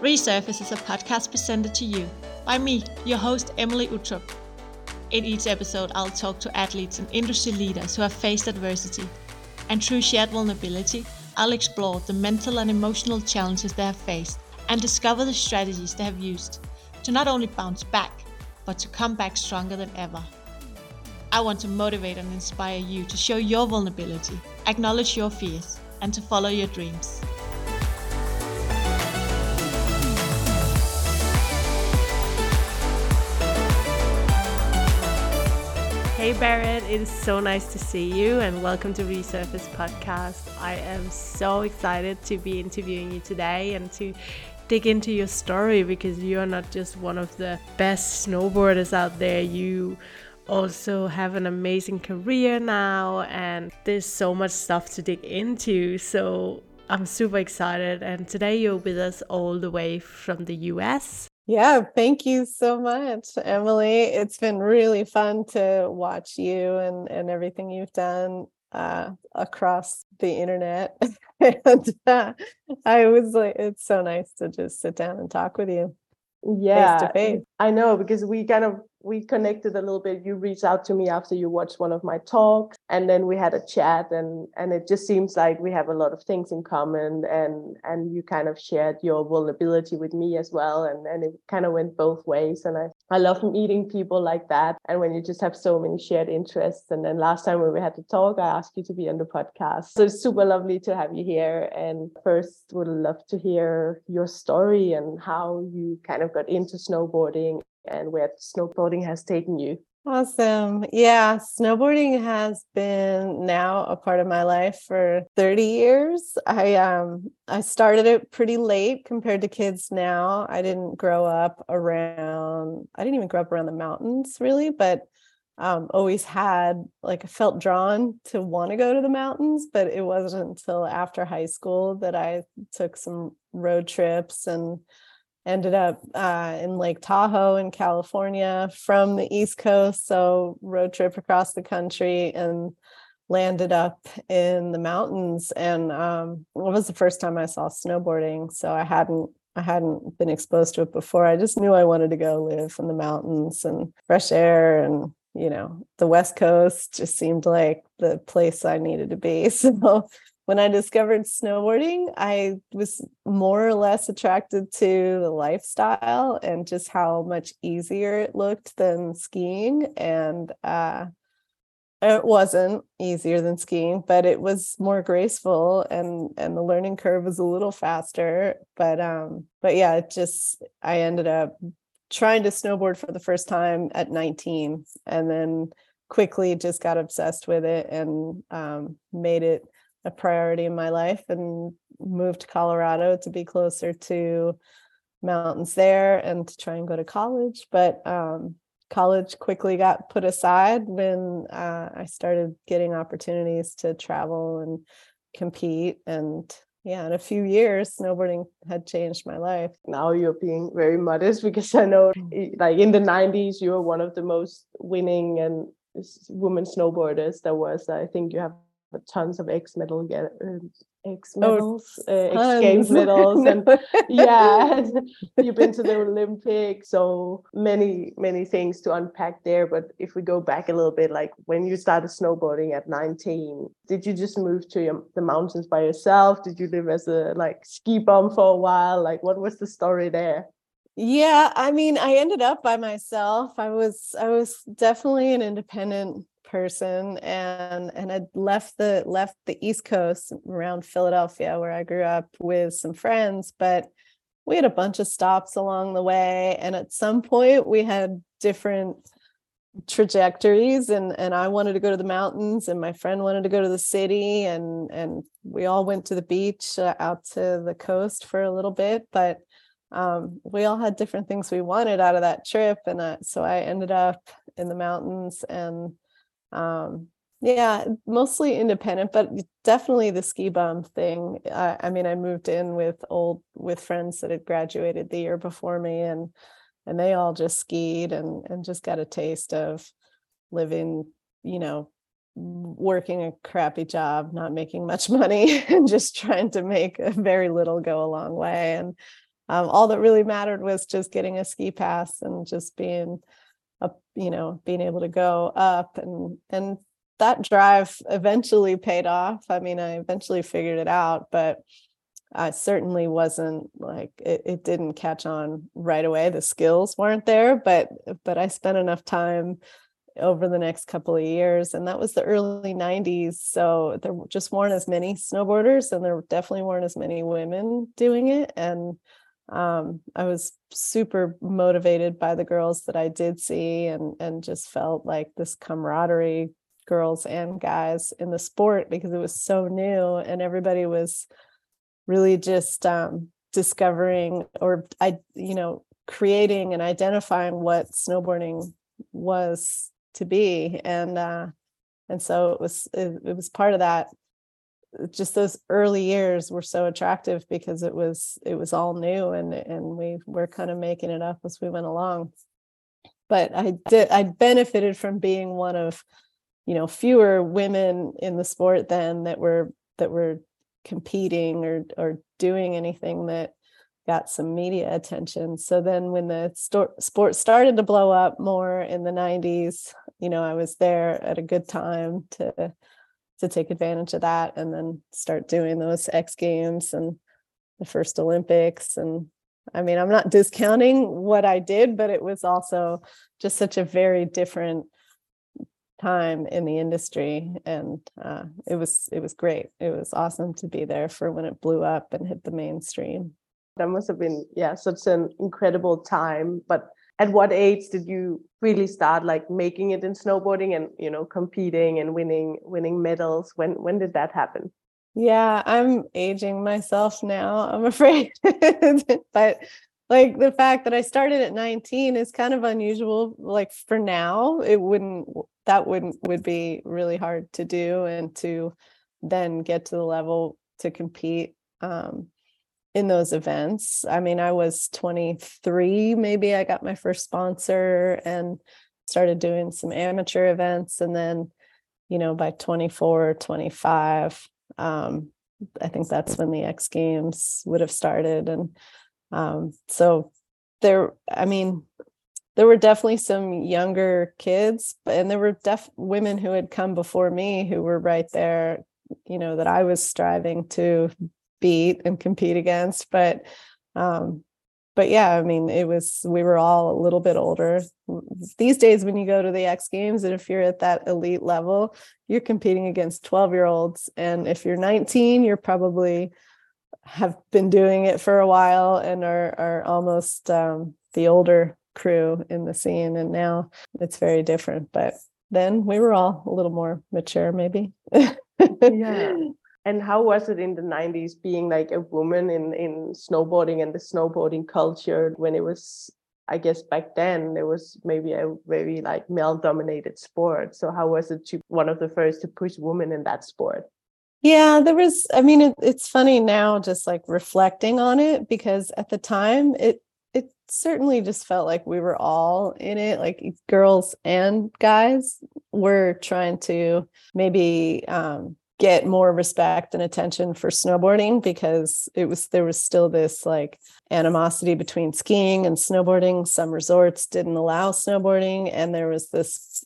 Resurface is a podcast presented to you by me, your host, Emilie Uttrup. In each episode, I'll talk to athletes and industry leaders who have faced adversity. And through shared vulnerability, I'll explore the mental and emotional challenges they have faced and discover the strategies they have used to not only bounce back, but to come back stronger than ever. I want to motivate and inspire you to show your vulnerability, acknowledge your fears, and to follow your dreams. Hey Barrett, it is so nice to see you and welcome to Resurface Podcast. I am so excited to be interviewing you today and to dig into your story because you are not just one of the best snowboarders out there. You also have an amazing career now and there's so much stuff to dig into. So I'm super excited and today you're with us all the way from the US. Yeah, thank you so much, Emilie. It's been really fun to watch you and, and everything you've done uh, across the internet. and uh, I was like, it's so nice to just sit down and talk with you. Yeah, Face to face. I know because we kind of we connected a little bit. You reached out to me after you watched one of my talks and then we had a chat and and it just seems like we have a lot of things in common and and you kind of shared your vulnerability with me as well and and it kind of went both ways and i i love meeting people like that and when you just have so many shared interests and then last time when we had the talk i asked you to be on the podcast. So it's super lovely to have you here and first would love to hear your story and how you kind of got into snowboarding and where snowboarding has taken you. Awesome. Yeah, snowboarding has been now a part of my life for 30 years. I um I started it pretty late compared to kids now. I didn't grow up around I didn't even grow up around the mountains really, but um, always had like felt drawn to want to go to the mountains, but it wasn't until after high school that I took some road trips and ended up uh, in Lake Tahoe in California from the East Coast. So, road trip across the country and landed up in the mountains. And um, it was the first time I saw snowboarding. So, I hadn't. I hadn't been exposed to it before. I just knew I wanted to go live in the mountains and fresh air and you know the west coast just seemed like the place i needed to be so when I discovered snowboarding, I was more or less attracted to the lifestyle and just how much easier it looked than skiing. And uh, it wasn't easier than skiing, but it was more graceful and and the learning curve was a little faster. But um, but yeah, it just I ended up trying to snowboard for the first time at 19 and then quickly just got obsessed with it and um, made it a priority in my life and moved to Colorado to be closer to mountains there and to try and go to college. But um, college quickly got put aside when uh, I started getting opportunities to travel and compete. And yeah, in a few years, snowboarding had changed my life. Now you're being very modest because I know, mm. like in the 90s, you were one of the most winning and women snowboarders there was. I think you have tons of X medal get um, X oh, medals, oh, uh, X Games medals, and yeah, you've been to the Olympics, so many many things to unpack there. But if we go back a little bit, like when you started snowboarding at 19, did you just move to your, the mountains by yourself? Did you live as a like ski bum for a while? Like, what was the story there? Yeah, I mean, I ended up by myself. I was I was definitely an independent person and and I'd left the left the East Coast around Philadelphia where I grew up with some friends, but we had a bunch of stops along the way. And at some point we had different trajectories and and I wanted to go to the mountains and my friend wanted to go to the city and and we all went to the beach uh, out to the coast for a little bit but um, we all had different things we wanted out of that trip and uh, so I ended up in the mountains and um yeah mostly independent but definitely the ski bum thing. I, I mean i moved in with old with friends that had graduated the year before me and and they all just skied and and just got a taste of living you know working a crappy job not making much money and just trying to make very little go a long way. And um, all that really mattered was just getting a ski pass and just being up you know being able to go up and and that drive eventually paid off i mean i eventually figured it out but I certainly wasn't like it, it didn't catch on right away. The skills weren't there, but but I spent enough time over the next couple of years and that was the early 90s so there just weren't as many snowboarders and there definitely weren't as many women doing it and um, i was super motivated by the girls that i did see and and just felt like this camaraderie girls and guys in the sport because it was so new and everybody was really just um, discovering or I, you know, creating and identifying what snowboarding was to be, and uh, and so it was it, it was part of that. Just those early years were so attractive because it was it was all new and and we were kind of making it up as we went along. But I did I benefited from being one of you know fewer women in the sport then that were that were competing or or doing anything that got some media attention. So then when the sport started to blow up more in the 90s, you know, I was there at a good time to to take advantage of that and then start doing those X games and the first Olympics and I mean, I'm not discounting what I did, but it was also just such a very different time in the industry and uh, it was it was great. It was awesome to be there for when it blew up and hit the mainstream. That must have been yeah such an incredible time but at what age did you really start like making it in snowboarding and you know competing and winning winning medals when when did that happen yeah i'm aging myself now i'm afraid but like the fact that I started at 19 is kind of unusual. Like for now, it wouldn't that wouldn't would be really hard to do and to then get to the level to compete um, in those events. I mean, I was 23, maybe I got my first sponsor and started doing some amateur events. And then, you know, by 24, 25, um, I think that's when the X Games would have started. And um, so there, I mean, there were definitely some younger kids, and there were deaf women who had come before me who were right there, you know, that I was striving to beat and compete against. But um, but yeah, I mean, it was we were all a little bit older. These days, when you go to the X Games, and if you're at that elite level, you're competing against 12 year olds, and if you're 19, you're probably have been doing it for a while and are are almost um, the older crew in the scene and now it's very different but then we were all a little more mature maybe yeah and how was it in the 90s being like a woman in in snowboarding and the snowboarding culture when it was i guess back then it was maybe a very like male dominated sport? So how was it to one of the first to push women in that sport? Yeah, there was, I mean, it, it's funny now just like reflecting on it because at the time it, it certainly just felt like we were all in it, like girls and guys were trying to maybe um, get more respect and attention for snowboarding because it was there was still this like animosity between skiing and snowboarding. Some resorts didn't allow snowboarding and there was this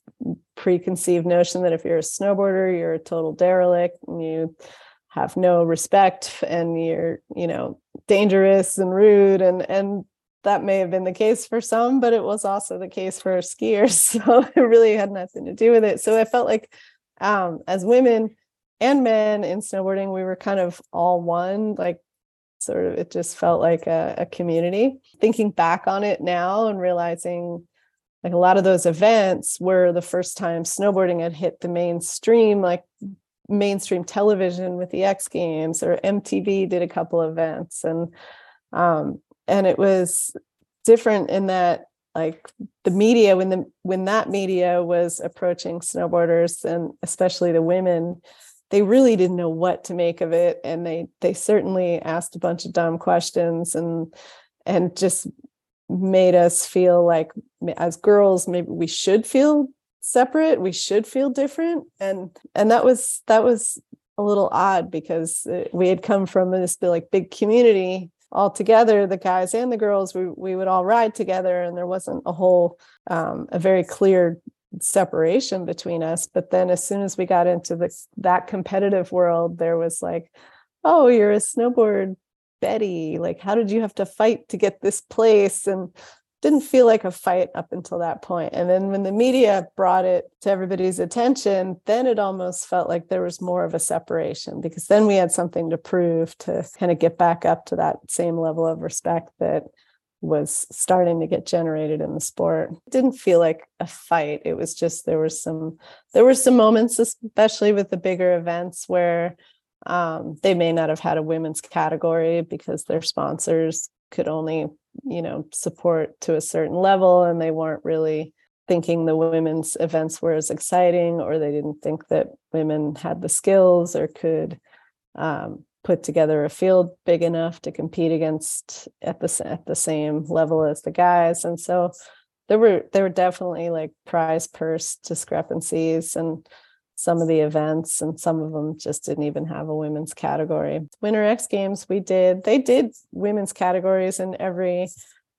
preconceived notion that if you're a snowboarder you're a total derelict and you have no respect and you're you know dangerous and rude and and that may have been the case for some but it was also the case for skiers. So it really had nothing to do with it. So i felt like um, as women and men in snowboarding, we were kind of all one, like sort of it just felt like a, a community. Thinking back on it now and realizing like a lot of those events were the first time snowboarding had hit the mainstream, like mainstream television with the X Games or MTV did a couple events and um and it was different in that like the media when the when that media was approaching snowboarders and especially the women they really didn't know what to make of it and they they certainly asked a bunch of dumb questions and and just made us feel like as girls maybe we should feel separate we should feel different and and that was that was a little odd because uh, we had come from this like big community all together, the guys and the girls, we, we would all ride together and there wasn't a whole, um, a very clear separation between us. But then as soon as we got into the, that competitive world, there was like, oh, you're a snowboard Betty. Like, how did you have to fight to get this place? And didn't feel like a fight up until that point. And then when the media brought it to everybody's attention, then it almost felt like there was more of a separation because then we had something to prove to kind of get back up to that same level of respect that was starting to get generated in the sport. It didn't feel like a fight. It was just there was some there were some moments, especially with the bigger events, where um, they may not have had a women's category because their sponsors could only you know support to a certain level and they weren't really thinking the women's events were as exciting or they didn't think that women had the skills or could um, put together a field big enough to compete against at the at the same level as the guys. And so there were there were definitely like prize purse discrepancies and some of the events and some of them just didn't even have a women's category. Winter x games we did they did women's categories in every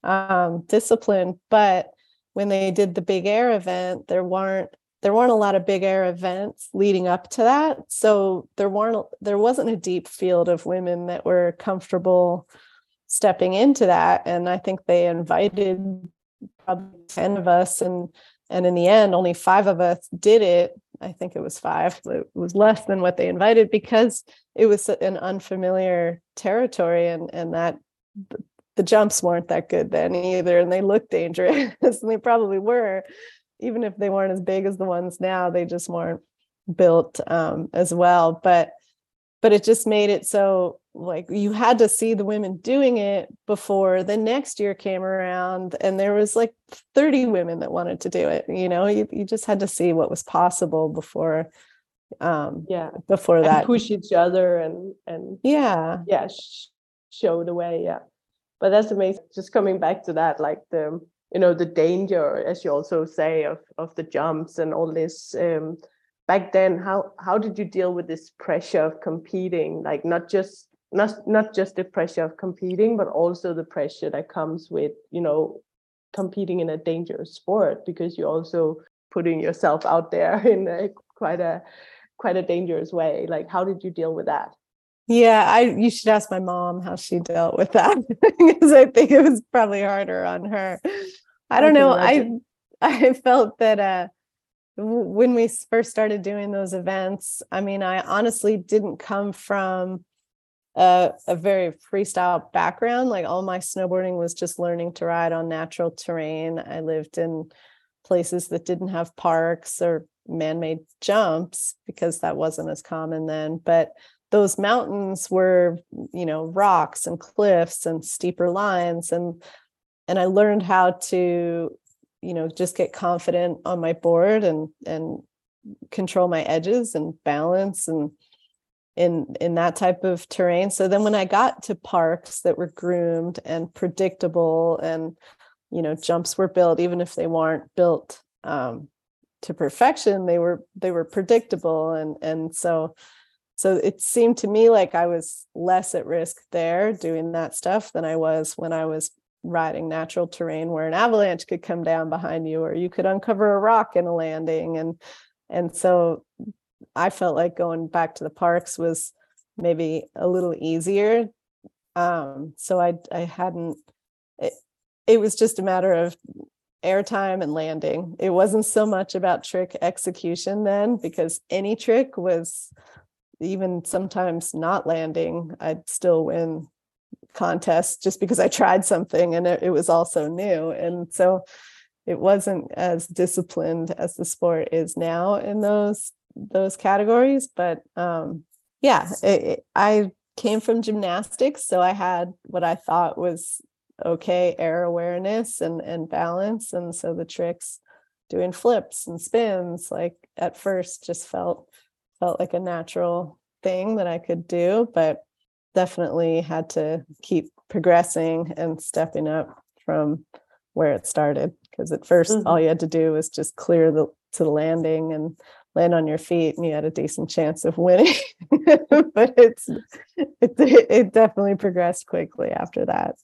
um, discipline but when they did the big air event there weren't there weren't a lot of big air events leading up to that so there weren't there wasn't a deep field of women that were comfortable stepping into that and i think they invited probably 10 of us and and in the end only five of us did it I think it was five. It was less than what they invited because it was an unfamiliar territory, and and that the jumps weren't that good then either, and they looked dangerous, and they probably were, even if they weren't as big as the ones now. They just weren't built um, as well. But but it just made it so like you had to see the women doing it before the next year came around and there was like 30 women that wanted to do it you know you, you just had to see what was possible before um yeah before and that push each other and and yeah yeah sh- show the way yeah but that's amazing just coming back to that like the you know the danger as you also say of of the jumps and all this um back then how how did you deal with this pressure of competing? Like not just not not just the pressure of competing but also the pressure that comes with you know competing in a dangerous sport because you're also putting yourself out there in a quite a quite a dangerous way. Like how did you deal with that? Yeah i you should ask my mom how she dealt with that because i think it was probably harder on her i don't know i i felt that uh when we first started doing those events, I mean, I honestly didn't come from a, a, very freestyle background. Like all my snowboarding was just learning to ride on natural terrain. I lived in places that didn't have parks or man-made jumps because that wasn't as common then. But those mountains were, you know, rocks and cliffs and steeper lines and and I learned how to you know just get confident on my board and and control my edges and balance and in in that type of terrain. So then when i got to parks that were groomed and predictable and you know jumps were built even if they weren't built um, to perfection they were they were predictable and and so so it seemed to me like i was less at risk there doing that stuff than i was when i was riding natural terrain where an avalanche could come down behind you or you could uncover a rock in a landing. And and so i felt like going back to the parks was maybe a little easier. Um so i i hadn't it, it was just a matter of airtime and landing. It wasn't so much about trick execution then because any trick was even sometimes not landing i'd still win contest just because I tried something and it, it was also new. And so it wasn't as disciplined as the sport is now in those those categories. But um, yeah, it, it, I came from gymnastics, so I had what I thought was okay air awareness and and balance, and so the tricks doing flips and spins like at first just felt felt like a natural thing that I could do, but definitely had to keep progressing and stepping up from where it started because at 1st mm-hmm. all you had to do was just clear the to the landing and land on your feet and you had a decent chance of winning but it's it, it definitely progressed quickly after that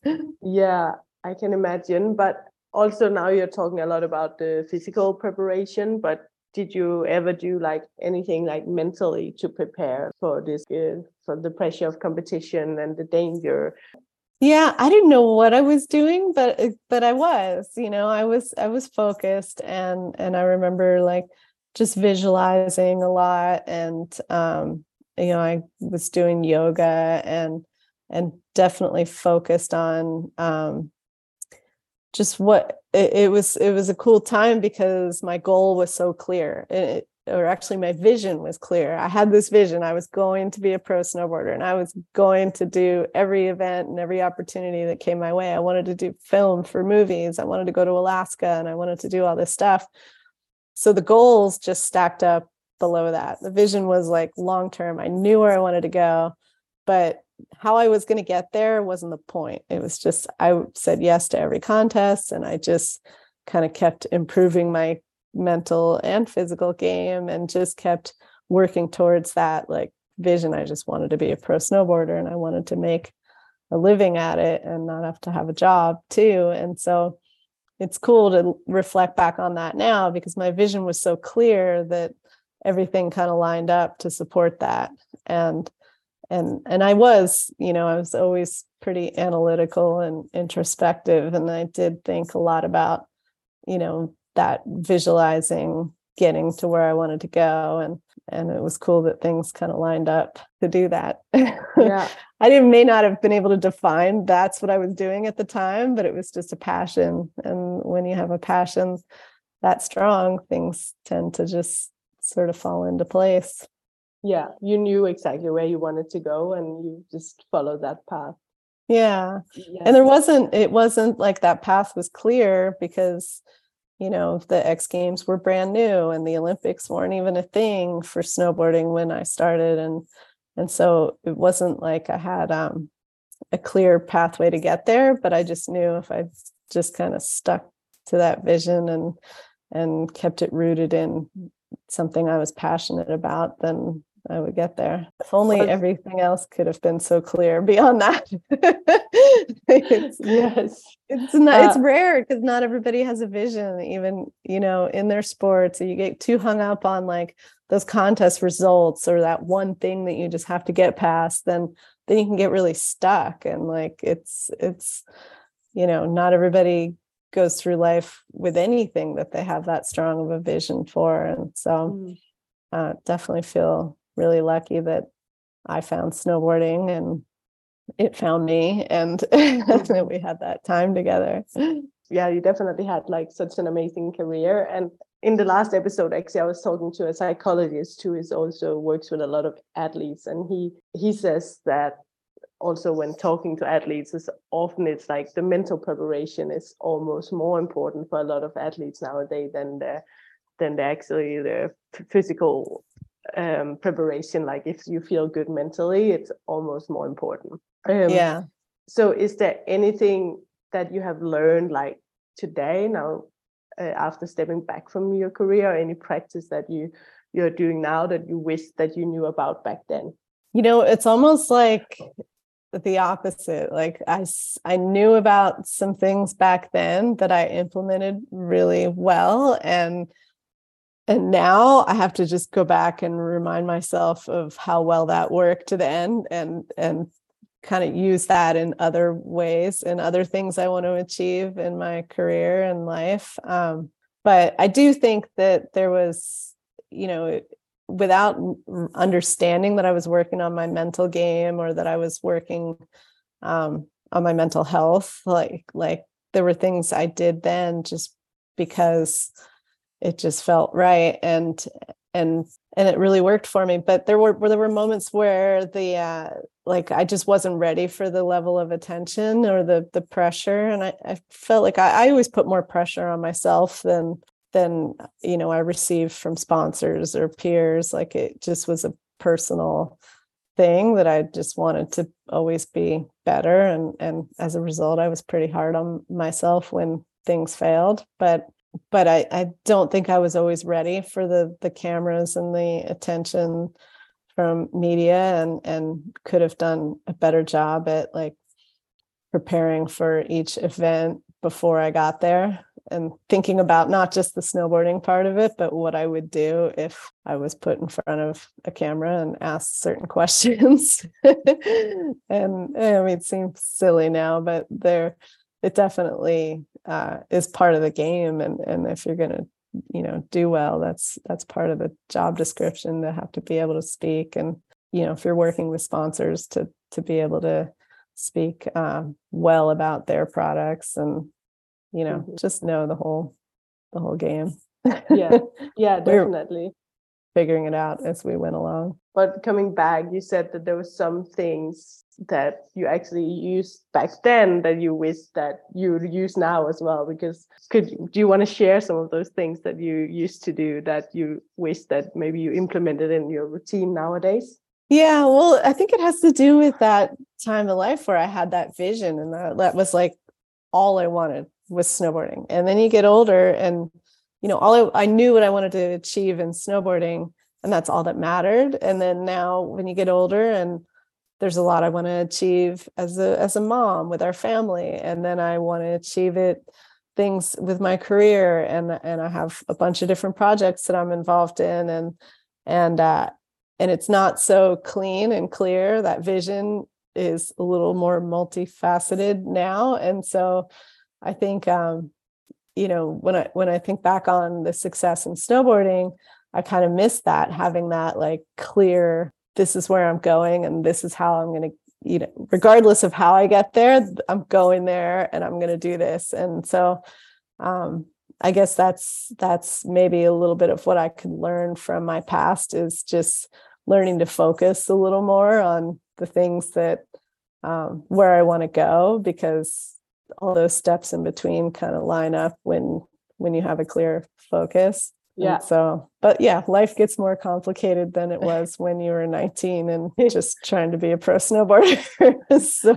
yeah i can imagine but also now you're talking a lot about the physical preparation but did you ever do like anything like mentally to prepare for this uh, for the pressure of competition and the danger? Yeah i didn't know what i was doing but uh, but i was you know i was i was focused and and i remember like just visualizing a lot and um you know i was doing yoga and and definitely focused on um just what it, it was it was a cool time because my goal was so clear it, or actually my vision was clear. I had this vision. I was going to be a pro snowboarder and I was going to do every event and every opportunity that came my way. I wanted to do film for movies. I wanted to go to Alaska and I wanted to do all this stuff. So the goals just stacked up below that. The vision was like long term. I knew where I wanted to go, but how I was going to get there wasn't the point. It was just I said yes to every contest and I just kind of kept improving my mental and physical game and just kept working towards that like vision. I just wanted to be a pro snowboarder and i wanted to make a living at it and not have to have a job too. And so it's cool to reflect back on that now because my vision was so clear that everything kind of lined up to support that. And and and I was you know I was always pretty analytical and introspective and I did think a lot about you know that visualizing getting to where I wanted to go and and it was cool that things kind of lined up to do that. Yeah. I didn't may not have been able to define that's what I was doing at the time, but it was just a passion. And when you have a passion that strong, things tend to just sort of fall into place. Yeah, you knew exactly where you wanted to go and you just followed that path. Yeah. yeah. And there wasn't it wasn't like that path was clear because you know, the X Games were brand new and the Olympics weren't even a thing for snowboarding when I started. And and so it wasn't like I had um, a clear pathway to get there, but I just knew if I just kind of stuck to that vision and and kept it rooted in something I was passionate about, then I would get there. If only everything else could have been so clear beyond that. it's, yes, it's not, uh, it's rare because not everybody has a vision, even you know, in their sports. You get too hung up on like those contest results or that one thing that you just have to get past, then then you can get really stuck. And like it's it's you know, not everybody goes through life with anything that they have that strong of a vision for. And so mm. uh, definitely feel really lucky that I found snowboarding and it found me and we had that time together. Yeah, you definitely had like such an amazing career. And in the last episode, actually, I was talking to a psychologist who is also works with a lot of athletes, and he he says that also when talking to athletes is often it's like the mental preparation is almost more important for a lot of athletes nowadays than the than the actually the physical um, preparation like if you feel good mentally it's almost more important. Um, yeah. so is there anything that you have learned like today now uh, after stepping back from your career or any practice that you you're doing now that you wish that you knew about back then? You know it's almost like the opposite. Like i i knew about some things back then that i implemented really well and and now i have to just go back and remind myself of how well that worked to the end and and kind of use that in other ways and other things i want to achieve in my career and life. Um, but i do think that there was you know without understanding that i was working on my mental game or that i was working um, on my mental health like like there were things i did then just because it just felt right and and and it really worked for me. But there were there were moments where the uh like i just wasn't ready for the level of attention or the the pressure. And i, I felt like I, I always put more pressure on myself than than you know i received from sponsors or peers. Like it just was a personal thing that i just wanted to always be better. And and as a result i was pretty hard on myself when things failed. But but I, I don't think I was always ready for the the cameras and the attention from media and and could have done a better job at like preparing for each event before I got there and thinking about not just the snowboarding part of it, but what I would do if I was put in front of a camera and asked certain questions. and I mean, it seems silly now, but there, it definitely uh, is part of the game. And and if you're gonna, you know, do well, that's that's part of the job description to have to be able to speak. And you know, if you're working with sponsors, to to be able to speak uh, well about their products and you know mm-hmm. just know the whole the whole game yeah yeah definitely figuring it out as we went along but coming back you said that there were some things that you actually used back then that you wish that you would use now as well because could do you want to share some of those things that you used to do that you wish that maybe you implemented in your routine nowadays yeah well i think it has to do with that time of life where i had that vision and that, that was like all i wanted was snowboarding. And then you get older and you know, all I, I knew what I wanted to achieve in snowboarding and that's all that mattered. And then now when you get older and there's a lot I want to achieve as a as a mom with our family and then I want to achieve it things with my career and and I have a bunch of different projects that I'm involved in and and uh and it's not so clean and clear. That vision is a little more multifaceted now and so I think um, you know when I when I think back on the success in snowboarding, I kind of miss that having that like clear this is where I'm going and this is how I'm going to you know regardless of how I get there, I'm going there and I'm going to do this. And so um, I guess that's that's maybe a little bit of what I could learn from my past is just learning to focus a little more on the things that um, where I want to go because all those steps in between kind of line up when when you have a clear focus yeah and so but yeah life gets more complicated than it was when you were 19 and just trying to be a pro snowboarder so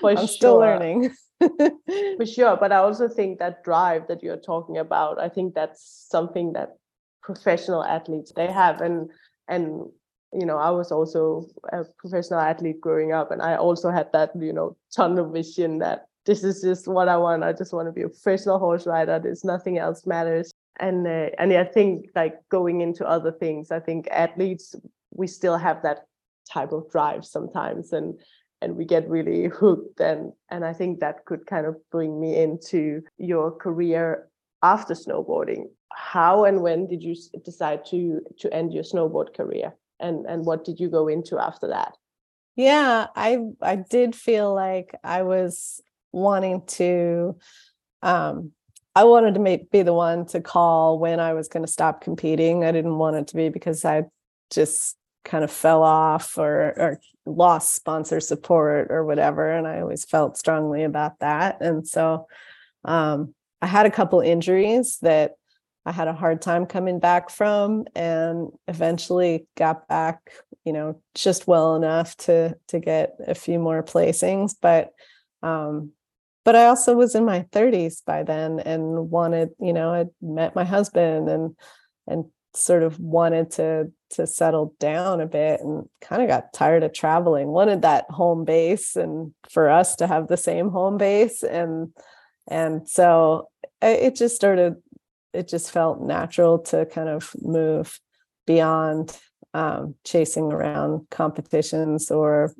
For i'm sure. still learning For sure but i also think that drive that you're talking about i think that's something that professional athletes they have and and you know i was also a professional athlete growing up and i also had that you know tunnel vision that this is just what I want. I just want to be a professional horse rider. There's nothing else matters. And uh, and I think like going into other things, I think athletes we still have that type of drive sometimes, and and we get really hooked. And and I think that could kind of bring me into your career after snowboarding. How and when did you decide to to end your snowboard career? And and what did you go into after that? Yeah, I I did feel like I was wanting to um I wanted to make, be the one to call when I was going to stop competing. I didn't want it to be because I just kind of fell off or, or lost sponsor support or whatever. And I always felt strongly about that. And so um, I had a couple injuries that I had a hard time coming back from and eventually got back, you know, just well enough to to get a few more placings. But um, but I also was in my 30s by then and wanted, you know, I'd met my husband and and sort of wanted to to settle down a bit and kind of got tired of traveling wanted that home base and for us to have the same home base. And and so it just started it just felt natural to kind of move beyond um, chasing around competitions or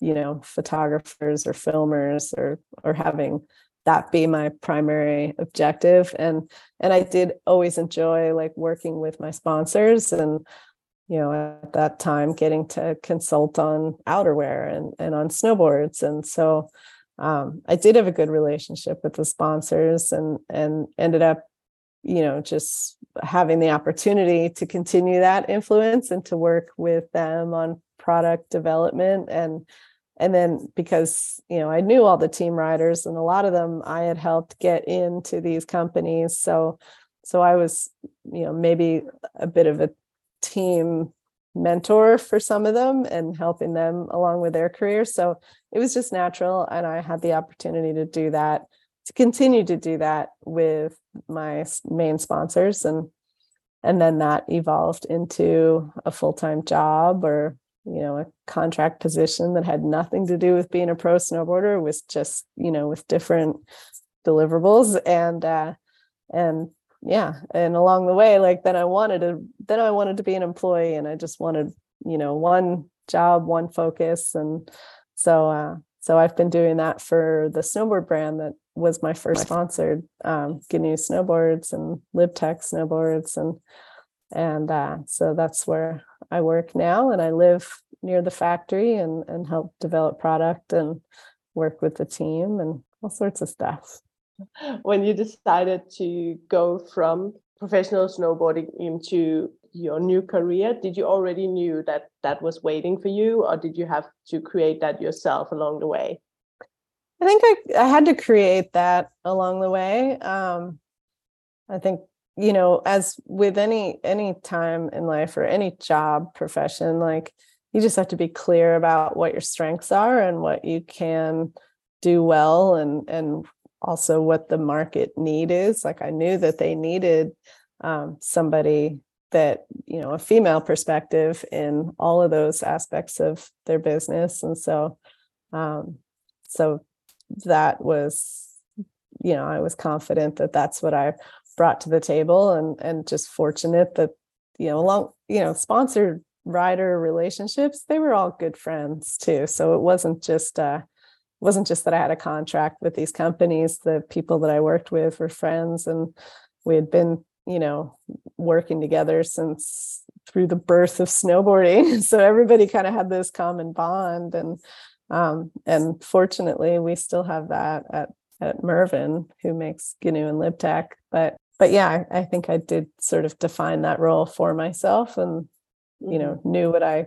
you know photographers or filmers or or having that be my primary objective. And and I did always enjoy like working with my sponsors and you know at that time getting to consult on outerwear and and on snowboards. And so um, I did have a good relationship with the sponsors and and ended up you know just having the opportunity to continue that influence and to work with them on product development and and then because you know i knew all the team riders and a lot of them i had helped get into these companies. So so i was you know maybe a bit of a team mentor for some of them and helping them along with their careers so it was just natural and i had the opportunity to do that to continue to do that with my main sponsors and and then that evolved into a full-time job or you know a contract position that had nothing to do with being a pro snowboarder was just you know with different deliverables and uh and yeah and along the way like then i wanted to then i wanted to be an employee and i just wanted you know one job one focus. And so uh so i've been doing that for the snowboard brand that was my first sponsored um GNU snowboards and LibTech snowboards and and uh so that's where i work now and i live near the factory and and help develop product and work with the team and all sorts of stuff. When you decided to go from professional snowboarding into your new career did you already knew that that was waiting for you or did you have to create that yourself along the way? I think i, I had to create that along the way. Um, i think you know as with any any time in life or any job profession like you just have to be clear about what your strengths are and what you can do well and and also what the market need is. Like i knew that they needed um, somebody that you know a female perspective in all of those aspects of their business. And so um, so that was you know i was confident that that's what i brought to the table and and just fortunate that you know along you know sponsored rider relationships they were all good friends too so it wasn't just uh wasn't just that I had a contract with these companies. The people that I worked with were friends, and we had been, you know, working together since through the birth of snowboarding. So everybody kind of had this common bond, and um, and fortunately, we still have that at at Mervin, who makes GNU and LibTech. But but yeah, I, I think I did sort of define that role for myself, and you know, mm-hmm. knew what I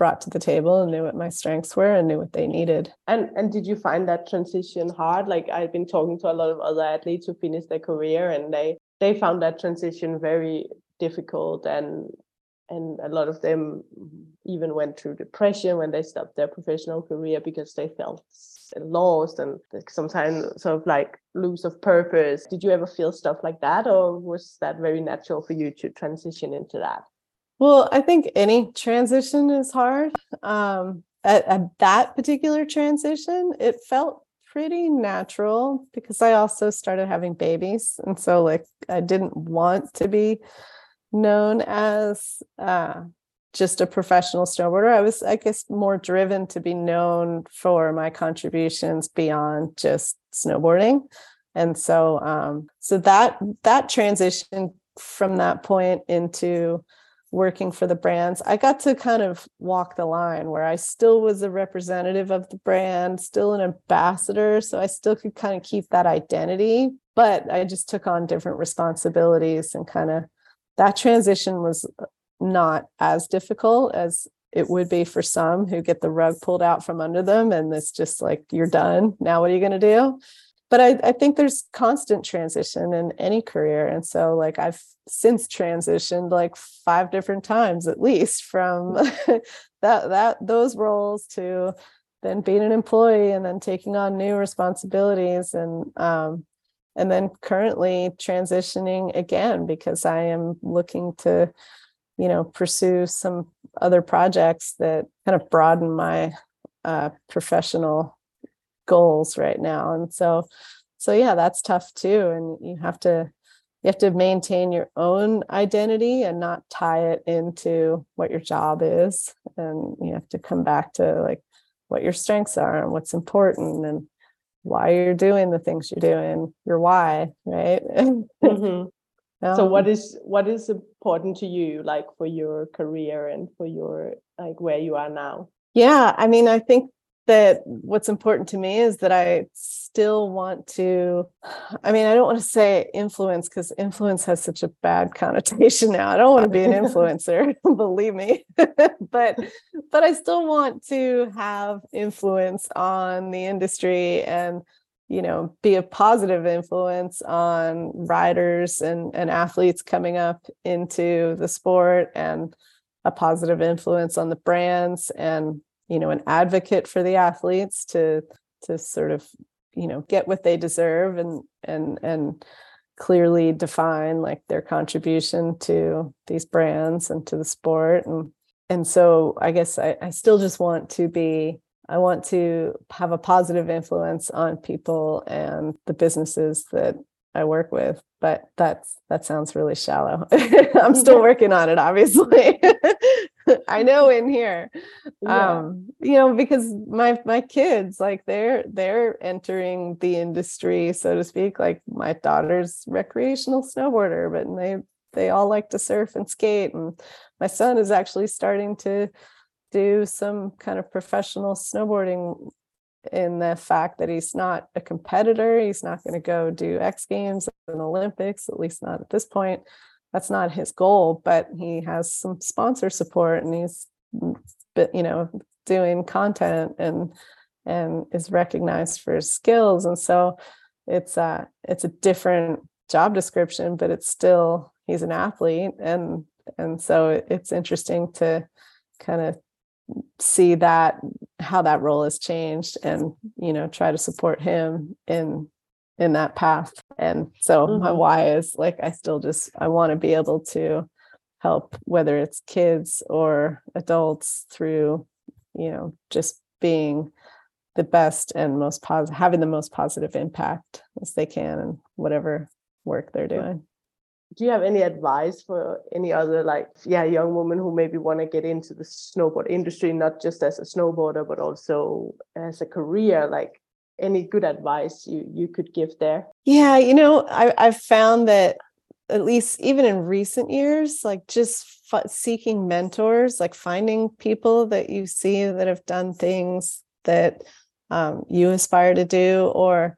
brought to the table and knew what my strengths were and knew what they needed. And and did you find that transition hard? Like I've been talking to a lot of other athletes who finished their career and they they found that transition very difficult and and a lot of them even went through depression when they stopped their professional career because they felt lost and sometimes sort of like lose of purpose. Did you ever feel stuff like that or was that very natural for you to transition into that? Well, I think any transition is hard. Um, at, at that particular transition, it felt pretty natural because I also started having babies. And so, like, I didn't want to be known as uh, just a professional snowboarder. I was, I guess, more driven to be known for my contributions beyond just snowboarding. And so, um, so that that transition from that point into working for the brands, I got to kind of walk the line where I still was a representative of the brand, still an ambassador. So I still could kind of keep that identity, but I just took on different responsibilities and kind of that transition was not as difficult as it would be for some who get the rug pulled out from under them and it's just like you're done. Now what are you going to do? But I, I think there's constant transition in any career. And so like i've since transitioned like five different times at least from that that those roles to then being an employee and then taking on new responsibilities and um, and then currently transitioning again because i am looking to you know pursue some other projects that kind of broaden my uh, professional goals right now. And so so yeah that's tough too. And you have to you have to maintain your own identity and not tie it into what your job is. And you have to come back to like what your strengths are and what's important and why you're doing the things you're doing your why right? Mm-hmm. um, so what is what is important to you like for your career and for your like where you are now? Yeah i mean i think that what's important to me is that I still want to I mean I don't want to say influence because influence has such a bad connotation now. I don't want to be an influencer, believe me. but but I still want to have influence on the industry and you know be a positive influence on riders and and athletes coming up into the sport and a positive influence on the brands and you know an advocate for the athletes to to sort of you know get what they deserve and and and clearly define like their contribution to these brands and to the sport. And and so i guess I, I still just want to be i want to have a positive influence on people and the businesses that i work with but that's that sounds really shallow. I'm still working on it obviously I know in here. Yeah. Um, you know, because my my kids, like they're they're entering the industry, so to speak. Like my daughter's recreational snowboarder, but they they all like to surf and skate. And my son is actually starting to do some kind of professional snowboarding in the fact that he's not a competitor. He's not going to go do X Games and Olympics, at least not at this point that's not his goal, but he has some sponsor support and he's mm, you know doing content and and is recognized for his skills. And so it's a it's a different job description, but it's still he's an athlete and and so it's interesting to kind of see that how that role has changed and you know try to support him in in that path. And so mm-hmm. my why is like i still just i want to be able to help whether it's kids or adults through you know just being the best and most positive having the most positive impact as they can and whatever work they're doing. Do you have any advice for any other like yeah young women who maybe want to get into the snowboard industry not just as a snowboarder but also as a career? Like any good advice you you could give there? Yeah you know i i've found that at least even in recent years like just f- seeking mentors like finding people that you see that have done things that um, you aspire to do or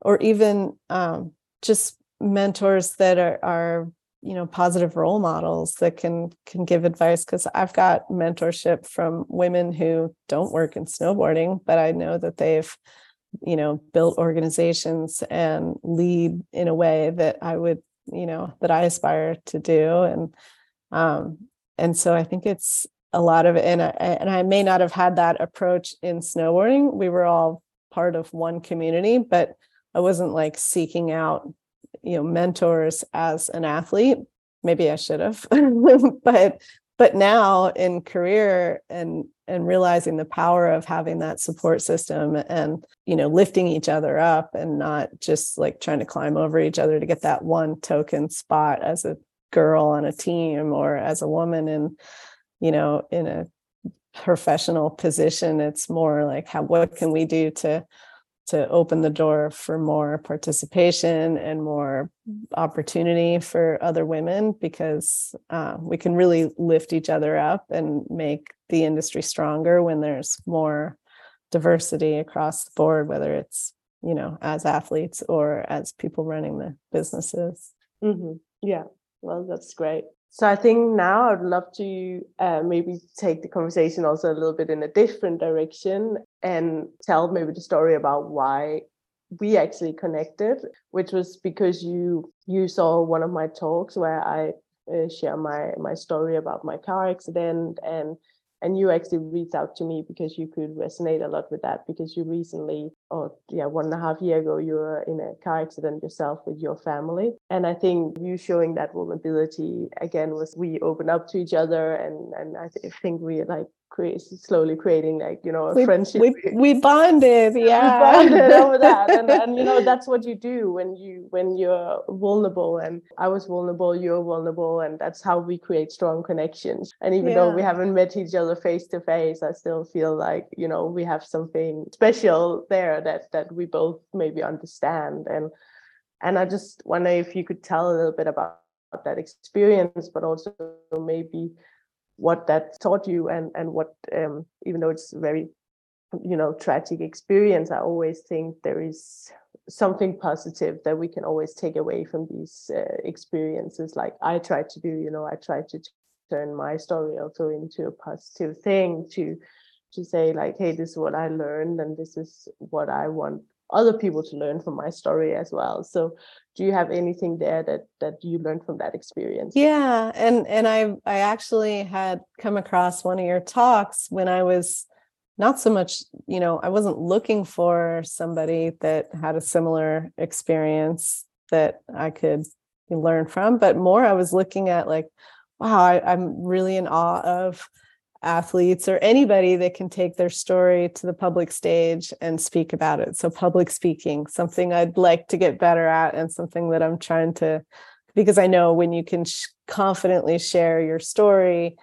or even um, just mentors that are are you know positive role models that can can give advice. Because i've got mentorship from women who don't work in snowboarding but i know that they've you know build organizations and lead in a way that i would you know that i aspire to do. And um and so i think it's a lot of and I, and I may not have had that approach in snowboarding. We were all part of one community but i wasn't like seeking out you know mentors as an athlete. Maybe i should have but but now in career and and realizing the power of having that support system and you know lifting each other up and not just like trying to climb over each other to get that one token spot as a girl on a team or as a woman in you know in a professional position it's more like how what can we do to to open the door for more participation and more opportunity for other women because uh, we can really lift each other up and make the industry stronger when there's more diversity across the board whether it's you know as athletes or as people running the businesses. Mm-hmm. yeah. Well that's great so I think now I'd love to uh, maybe take the conversation also a little bit in a different direction and tell maybe the story about why we actually connected, which was because you you saw one of my talks where I uh, share my my story about my car accident and and you actually reached out to me because you could resonate a lot with that because you recently or yeah one and a half year ago you were in a car accident yourself with your family. And i think you showing that vulnerability again was we open up to each other and and i th- think we like create, slowly creating like you know a we, friendship we, we bonded yeah. we bonded over that. And, and you know that's what you do when you when you're vulnerable. And i was vulnerable you're vulnerable. And that's how we create strong connections. And even yeah. though we haven't met each other face to face i still feel like you know we have something special there that that we both maybe understand. And and i just wonder if you could tell a little bit about that experience but also maybe what that taught you and and what um, even though it's a very you know tragic experience i always think there is something positive that we can always take away from these uh, experiences. Like i try to do you know i try to turn my story also into a positive thing to to say like hey this is what i learned and this is what i want other people to learn from my story as well. So do you have anything there that that you learned from that experience? Yeah and and i i actually had come across one of your talks when i was not so much, you know, I wasn't looking for somebody that had a similar experience that I could learn from, but more I was looking at like, wow, I, I'm really in awe of athletes or anybody that can take their story to the public stage and speak about it. So, public speaking, something I'd like to get better at, and something that I'm trying to, because I know when you can sh- confidently share your story,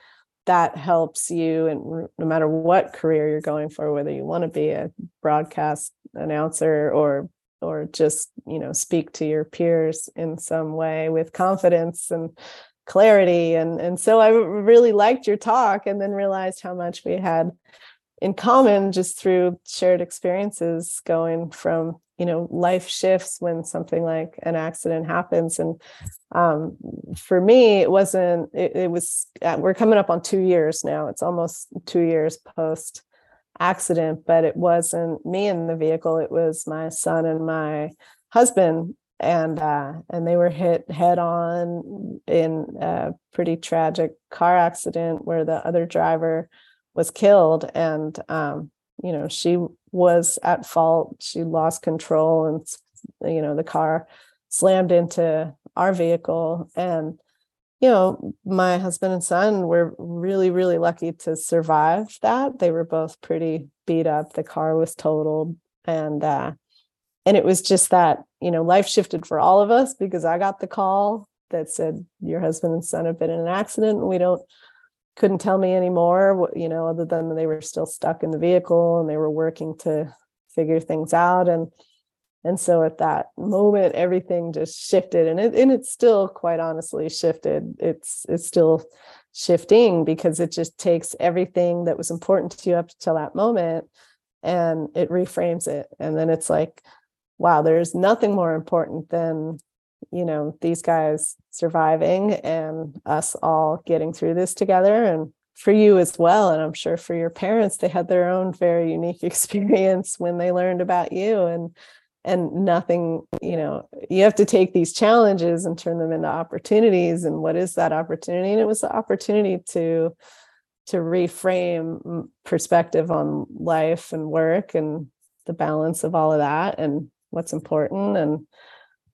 that helps you. And no matter what career you're going for, whether you want to be a broadcast announcer or or just you know speak to your peers in some way with confidence and clarity and and so i really liked your talk and then realized how much we had in common just through shared experiences going from you know life shifts when something like an accident happens and um, for me it wasn't it, it was uh, we're coming up on two years now it's almost two years post accident but it wasn't me in the vehicle it was my son and my husband and uh, and they were hit head on in a pretty tragic car accident where the other driver was killed. And um, you know she was at fault. She lost control and you know the car slammed into our vehicle. And you know my husband and son were really really lucky to survive that. They were both pretty beat up. The car was totaled. And uh, and it was just that you know life shifted for all of us because i got the call that said your husband and son have been in an accident. And we don't couldn't tell me anymore you know other than they were still stuck in the vehicle and they were working to figure things out. And and so at that moment everything just shifted. And it and it's still quite honestly shifted. It's it's still shifting because it just takes everything that was important to you up till that moment and it reframes it. And then it's like wow, there's nothing more important than, you know, these guys surviving and us all getting through this together. And for you as well. And I'm sure for your parents, they had their own very unique experience when they learned about you. And and nothing, you know, you have to take these challenges and turn them into opportunities. And what is that opportunity? And it was the opportunity to to reframe perspective on life and work and the balance of all of that and what's important and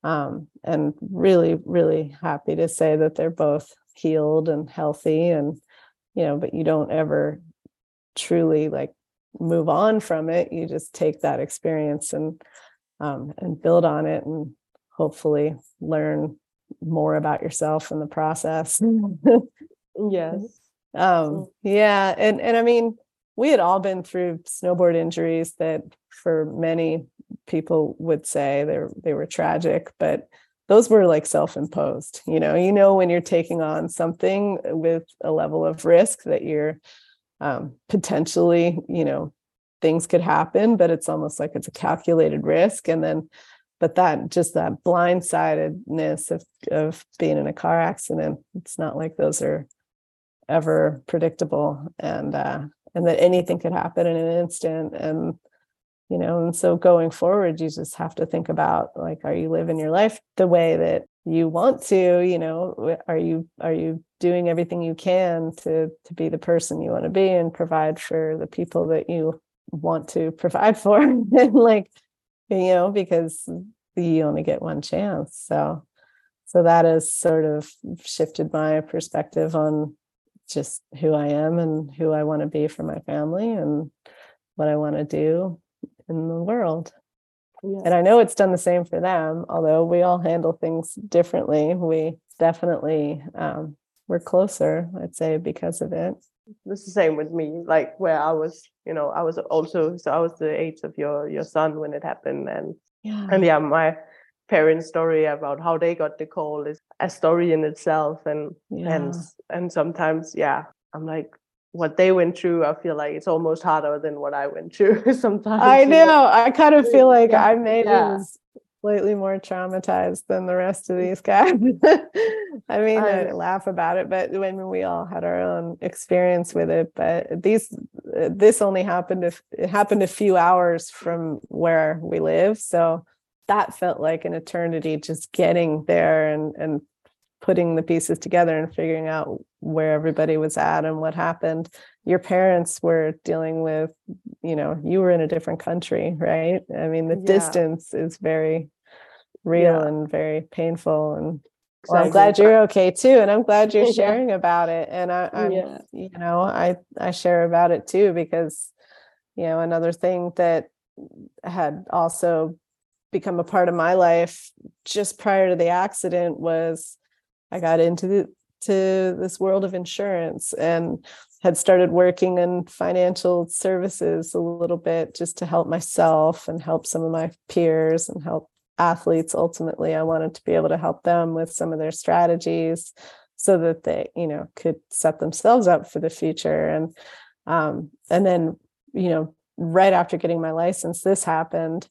um, and really really happy to say that they're both healed and healthy and you know but you don't ever truly like move on from it. You just take that experience and um, and build on it and hopefully learn more about yourself in the process. Yes. Um yeah and and i mean we had all been through snowboard injuries that for many people would say they were, they were tragic, but those were like self-imposed. You know, you know when you're taking on something with a level of risk that you're um, potentially, you know, things could happen, but it's almost like it's a calculated risk. And then, but that just that blindsidedness of of being in a car accident, it's not like those are ever predictable, and uh, and that anything could happen in an instant, and you know and so going forward you just have to think about like are you living your life the way that you want to you know are you are you doing everything you can to to be the person you want to be and provide for the people that you want to provide for? And like you know because you only get one chance so so that has sort of shifted my perspective on just who I am and who I want to be for my family and what I want to do in the world. Yes. And I know it's done the same for them, although we all handle things differently. We definitely um, we're closer, I'd say, because of it. It's the same with me. Like where I was, you know, I was also so I was the age of your your son when it happened, and yeah, and yeah, my parents' story about how they got the call is a story in itself, and yeah. and and sometimes, yeah, I'm like, what they went through, I feel like it's almost harder than what I went through sometimes. I know. I kind of feel like yeah. I made yeah. slightly more traumatized than the rest of these guys. I mean, I, I, laugh about it, but when we all had our own experience with it, but these this only happened if it happened a few hours from where we live, so that felt like an eternity just getting there and and putting the pieces together and figuring out where everybody was at and what happened your parents were dealing with you know you were in a different country right i mean the yeah. distance is very real yeah. and very painful and well, I'm glad you're okay too, and I'm glad you're sharing about it. And I, I'm, yeah. you know, I I share about it too because, you know, another thing that had also become a part of my life just prior to the accident was I got into the, to this world of insurance and had started working in financial services a little bit just to help myself and help some of my peers and help athletes. Ultimately i wanted to be able to help them with some of their strategies so that they you know could set themselves up for the future. And um, and then you know right after getting my license this happened.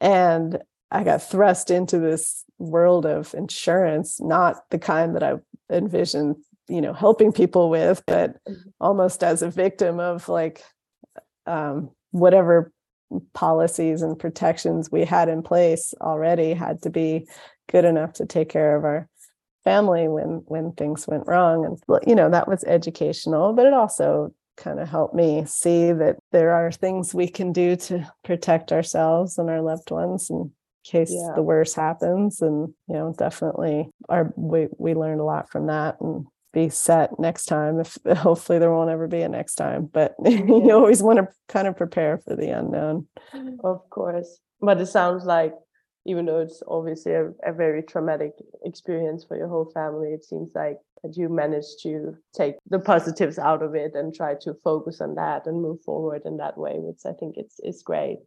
And i got thrust into this world of insurance not the kind that i envisioned you know helping people with but mm-hmm. almost as a victim of like um, whatever policies and protections we had in place already had to be good enough to take care of our family when when things went wrong and you know that was educational but it also kind of helped me see that there are things we can do to protect ourselves and our loved ones in case yeah. the worst happens and you know definitely our we we learned a lot from that and be set next time if hopefully there won't ever be a next time but yeah. you always want to kind of prepare for the unknown mm. of course but it sounds like even though it's obviously a, a very traumatic experience for your whole family it seems like that you managed to take the positives out of it and try to focus on that and move forward in that way which i think it's is great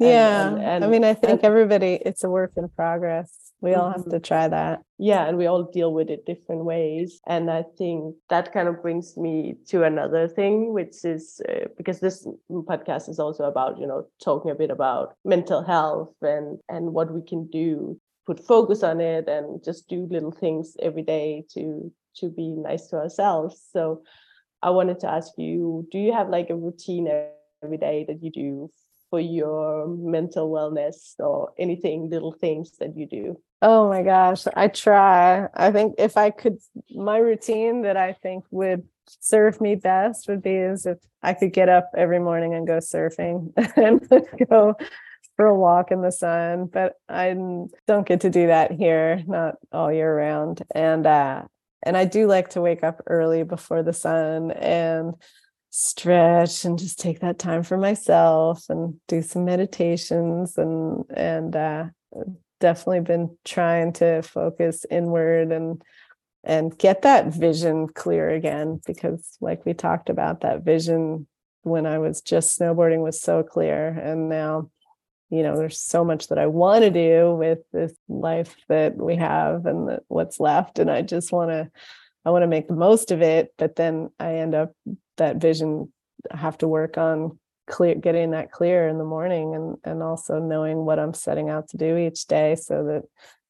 yeah and, and, i mean i think everybody it's a work in progress. We all have mm-hmm. to try that. Yeah and we all deal with it different ways and i think that kind of brings me to another thing which is uh, because this podcast is also about you know talking a bit about mental health and and what we can do put focus on it and just do little things every day to to be nice to ourselves. So i wanted to ask you do you have like a routine every day that you do for your mental wellness or anything little things that you do? Oh my gosh i try. I think if i could my routine that i think would serve me best would be as if i could get up every morning and go surfing and go for a walk in the sun but i don't get to do that here not all year round. And uh and i do like to wake up early before the sun and stretch and just take that time for myself and do some meditations and and uh, definitely been trying to focus inward and and get that vision clear again because like we talked about that vision when I was just snowboarding was so clear and now you know there's so much that I want to do with this life that we have and the, what's left and I just want to I want to make the most of it but then I end up that vision I have to work on clear getting that clear in the morning and and also knowing what I'm setting out to do each day so that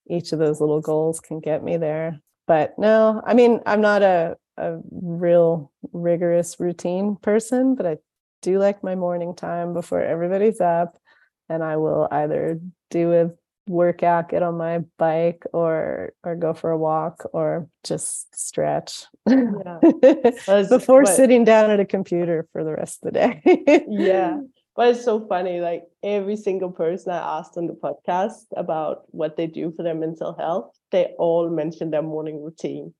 each of those little goals can get me there. But no I mean I'm not a a real rigorous routine person but I do like my morning time before everybody's up and I will either do a workout, get on my bike or or go for a walk or just stretch yeah. before but, sitting down at a computer for the rest of the day. yeah. But it's so funny. Like every single person I asked on the podcast about what they do for their mental health, they all mention their morning routine.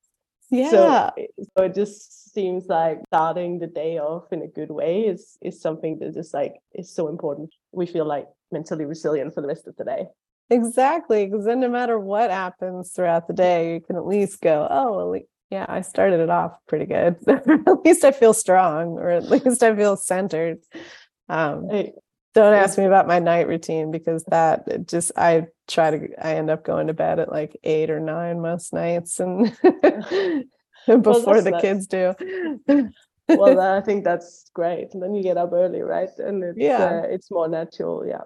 Yeah. So, so it just seems like starting the day off in a good way is is something that just like is so important. We feel like mentally resilient for the rest of the day. Exactly. Because then no matter what happens throughout the day, you can at least go, oh, well, yeah, I started it off pretty good. at least I feel strong, or at least I feel centered. Um, don't ask me about my night routine because that just I try to I end up going to bed at like eight or nine most nights and before well, the nice. kids do. well, I think that's great. And then you get up early, right? And it's, yeah, uh, it's more natural. Yeah.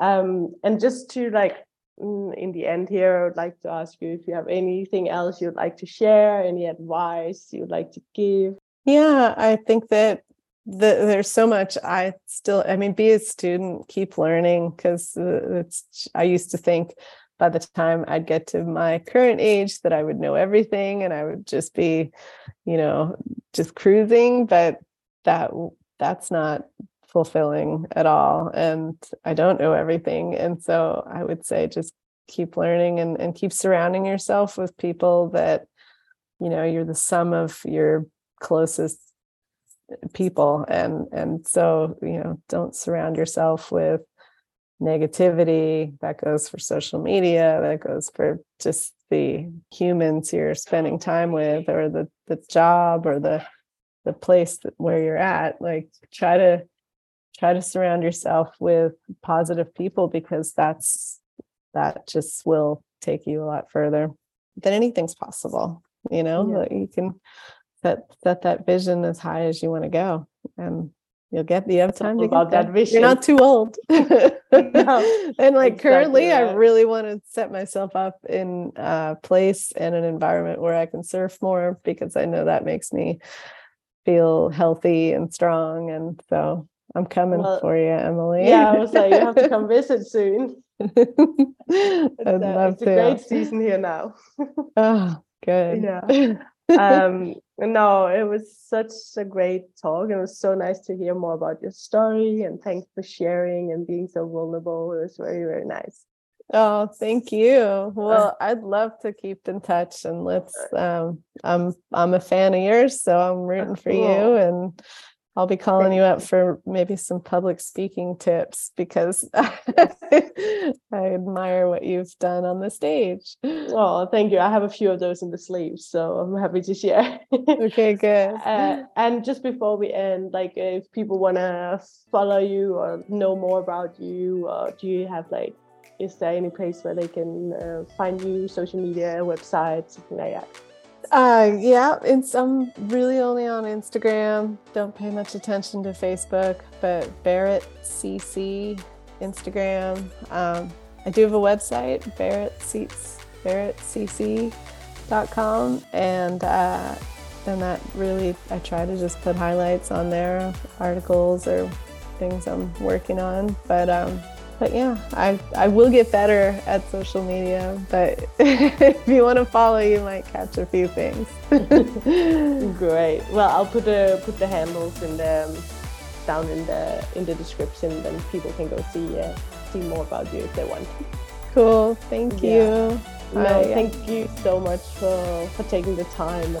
Um, and just to like mm, in the end here, I would like to ask you if you have anything else you'd like to share, any advice you'd like to give. Yeah, I think that the, there's so much I still, I mean, be a student, keep learning because it's, I used to think by the time I'd get to my current age that I would know everything and I would just be, you know, just cruising, but that that's not fulfilling at all and I don't know everything and so I would say just keep learning and and keep surrounding yourself with people that you know you're the sum of your closest people and and so you know don't surround yourself with negativity. That goes for social media that goes for just the humans you're spending time with or the the job or the the place where you're at. Like try to try to surround yourself with positive people because that's that just will take you a lot further than anything's possible you know yeah. you can set set that vision as high as you want to go and you'll get the have time to about that vision you're not too old no, and like exactly currently right. i really want to set myself up in a place and an environment where i can surf more because i know that makes me feel healthy and strong and so i'm coming well, for you Emilie. yeah i was like you have to come visit soon. I'd love it's to. a great season here now. Oh good. Yeah. Um no it was such a great talk. It was so nice to hear more about your story and thanks for sharing and being so vulnerable. It was very very nice. Oh thank you. Well i'd love to keep in touch and let's um i'm i'm a fan of yours so i'm rooting for you and I'll be calling you up for maybe some public speaking tips because I admire what you've done on the stage. Oh, thank you. I have a few of those in the sleeves, so I'm happy to share. okay, good. Uh, and just before we end, like if people want to follow you or know more about you, uh, do you have like, is there any place where they can uh, find you, social media, website, something like that? Uh, yeah, it's I'm really only on Instagram. Don't pay much attention to Facebook, but Barrett CC Instagram. Um, I do have a website, Barrett Seats barrettcc.com, and uh, and that really I try to just put highlights on there, articles or things I'm working on. But um, but yeah, I, I will get better at social media, but if you want to follow, you might catch a few things. Great. Well, I'll put the put the handles in the down in the in the description, then people can go see uh, see more about you if they want. Cool. Thank you. No, uh, yeah. thank you so much for for taking the time.